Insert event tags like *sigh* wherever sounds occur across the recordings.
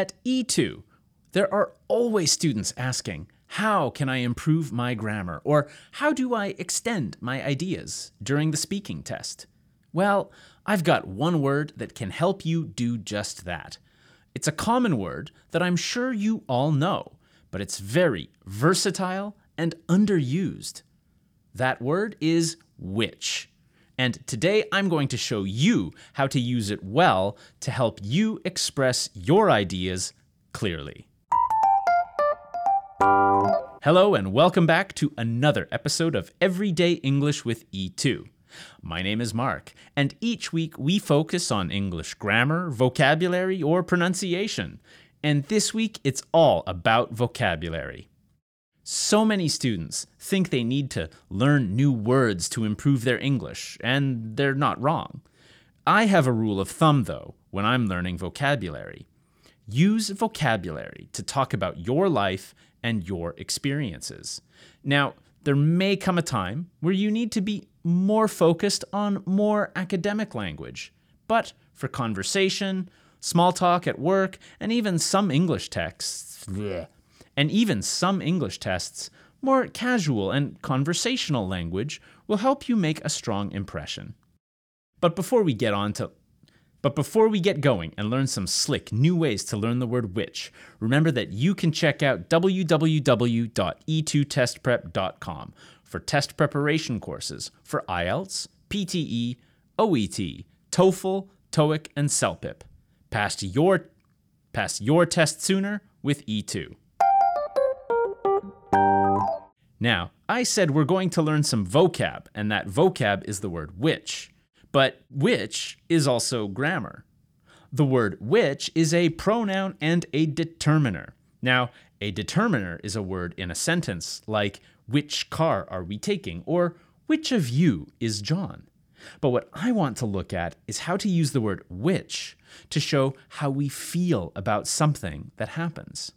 At E2, there are always students asking, How can I improve my grammar? Or how do I extend my ideas during the speaking test? Well, I've got one word that can help you do just that. It's a common word that I'm sure you all know, but it's very versatile and underused. That word is which. And today I'm going to show you how to use it well to help you express your ideas clearly. Hello, and welcome back to another episode of Everyday English with E2. My name is Mark, and each week we focus on English grammar, vocabulary, or pronunciation. And this week it's all about vocabulary. So many students think they need to learn new words to improve their English, and they're not wrong. I have a rule of thumb, though, when I'm learning vocabulary. Use vocabulary to talk about your life and your experiences. Now, there may come a time where you need to be more focused on more academic language, but for conversation, small talk at work, and even some English texts, bleh, and even some English tests, more casual and conversational language will help you make a strong impression. But before we get on to but before we get going and learn some slick new ways to learn the word which, remember that you can check out www.e2testprep.com for test preparation courses for IELTS, PTE, OET, TOEFL, TOEIC, and CELPIP. Pass your pass your test sooner with E2. Now, I said we're going to learn some vocab, and that vocab is the word which. But which is also grammar. The word which is a pronoun and a determiner. Now, a determiner is a word in a sentence like, which car are we taking? or which of you is John? But what I want to look at is how to use the word which to show how we feel about something that happens.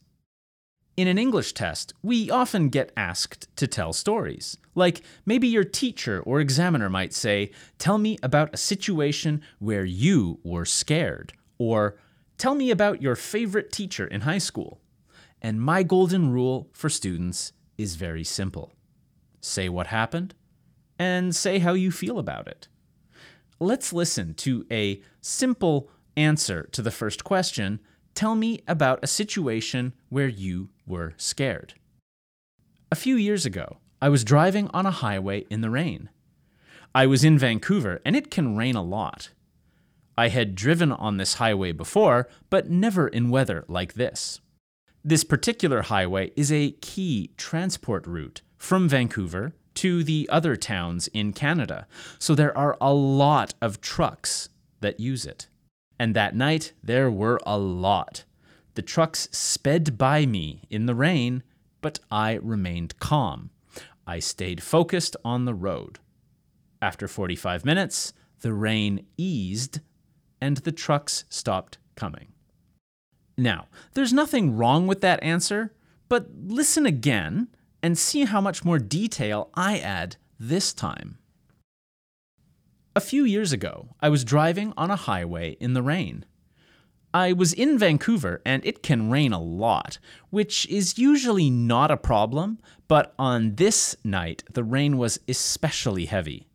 In an English test, we often get asked to tell stories. Like maybe your teacher or examiner might say, Tell me about a situation where you were scared, or Tell me about your favorite teacher in high school. And my golden rule for students is very simple say what happened, and say how you feel about it. Let's listen to a simple answer to the first question Tell me about a situation where you were scared. A few years ago, I was driving on a highway in the rain. I was in Vancouver, and it can rain a lot. I had driven on this highway before, but never in weather like this. This particular highway is a key transport route from Vancouver to the other towns in Canada, so there are a lot of trucks that use it. And that night, there were a lot. The trucks sped by me in the rain, but I remained calm. I stayed focused on the road. After 45 minutes, the rain eased and the trucks stopped coming. Now, there's nothing wrong with that answer, but listen again and see how much more detail I add this time. A few years ago, I was driving on a highway in the rain. I was in Vancouver and it can rain a lot, which is usually not a problem, but on this night the rain was especially heavy.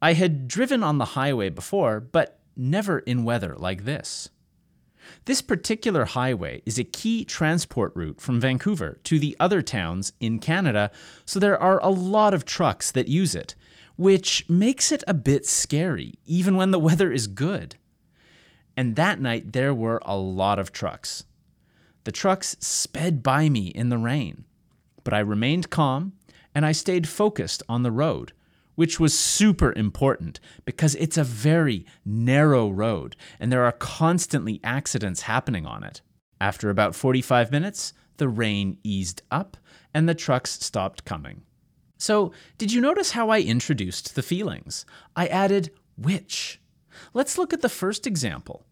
I had driven on the highway before, but never in weather like this. This particular highway is a key transport route from Vancouver to the other towns in Canada, so there are a lot of trucks that use it, which makes it a bit scary, even when the *laughs* weather is good. And that night, there were a lot of trucks. The trucks sped by me in the rain, but I remained calm and I stayed focused on the road, which was super important because it's a very narrow road and there are constantly accidents happening on it. After about 45 minutes, the rain eased up and the trucks stopped coming. So, did you notice how I introduced the feelings? I added which. Let's look at the first example.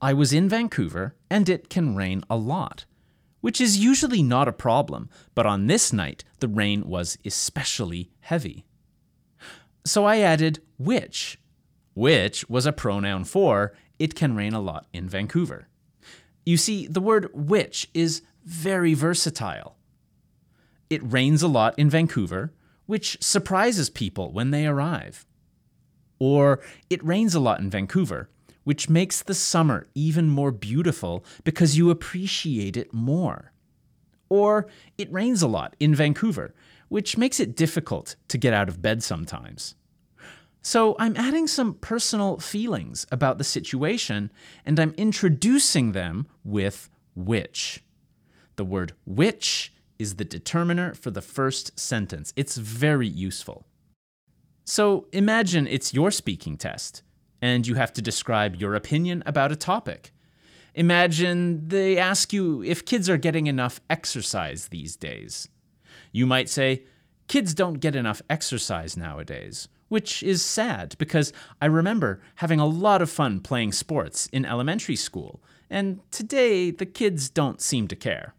I was in Vancouver, and it can rain a lot, which is usually not a problem, but on this night, the rain was especially heavy. So I added which, which was a pronoun for it can rain a lot in Vancouver. You see, the word which is very versatile. It rains a lot in Vancouver, which surprises people when they arrive. Or it rains a lot in Vancouver, which makes the summer even more beautiful because you appreciate it more. Or it rains a lot in Vancouver, which makes it difficult to get out of bed sometimes. So I'm adding some personal feelings about the situation and I'm introducing them with which. The word which is the determiner for the first sentence. It's very useful. So imagine it's your speaking test and you have to describe your opinion about a topic. Imagine they ask you if kids are getting enough exercise these days. You might say, Kids don't get enough exercise nowadays, which is sad because I remember having a lot of fun playing sports in elementary school, and today the kids don't seem to care.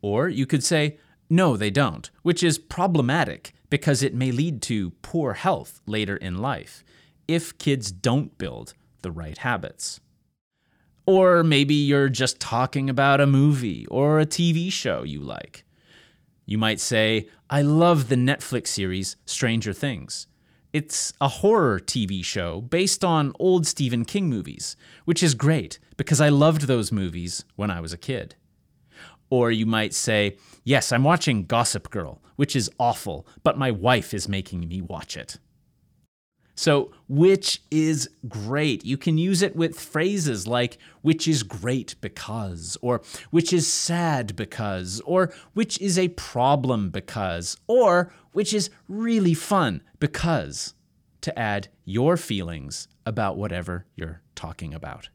Or you could say, no, they don't, which is problematic because it may lead to poor health later in life if kids don't build the right habits. Or maybe you're just talking about a movie or a TV show you like. You might say, I love the Netflix series Stranger Things. It's a horror TV show based on old Stephen King movies, which is great because I loved those movies when I was a kid. Or you might say, Yes, I'm watching Gossip Girl, which is awful, but my wife is making me watch it. So, which is great. You can use it with phrases like, which is great because, or which is sad because, or which is a problem because, or which is really fun because, to add your feelings about whatever you're talking about.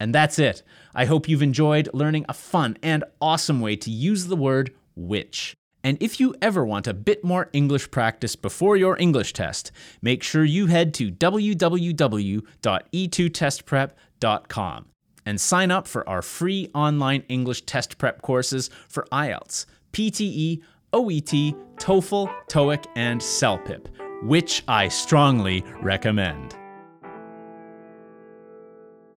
And that's it. I hope you've enjoyed learning a fun and awesome way to use the word which. And if you ever want a bit more English practice before your English test, make sure you head to www.e2testprep.com and sign up for our free online English test prep courses for IELTS, PTE, OET, TOEFL, TOEIC, and CELPIP, which I strongly recommend.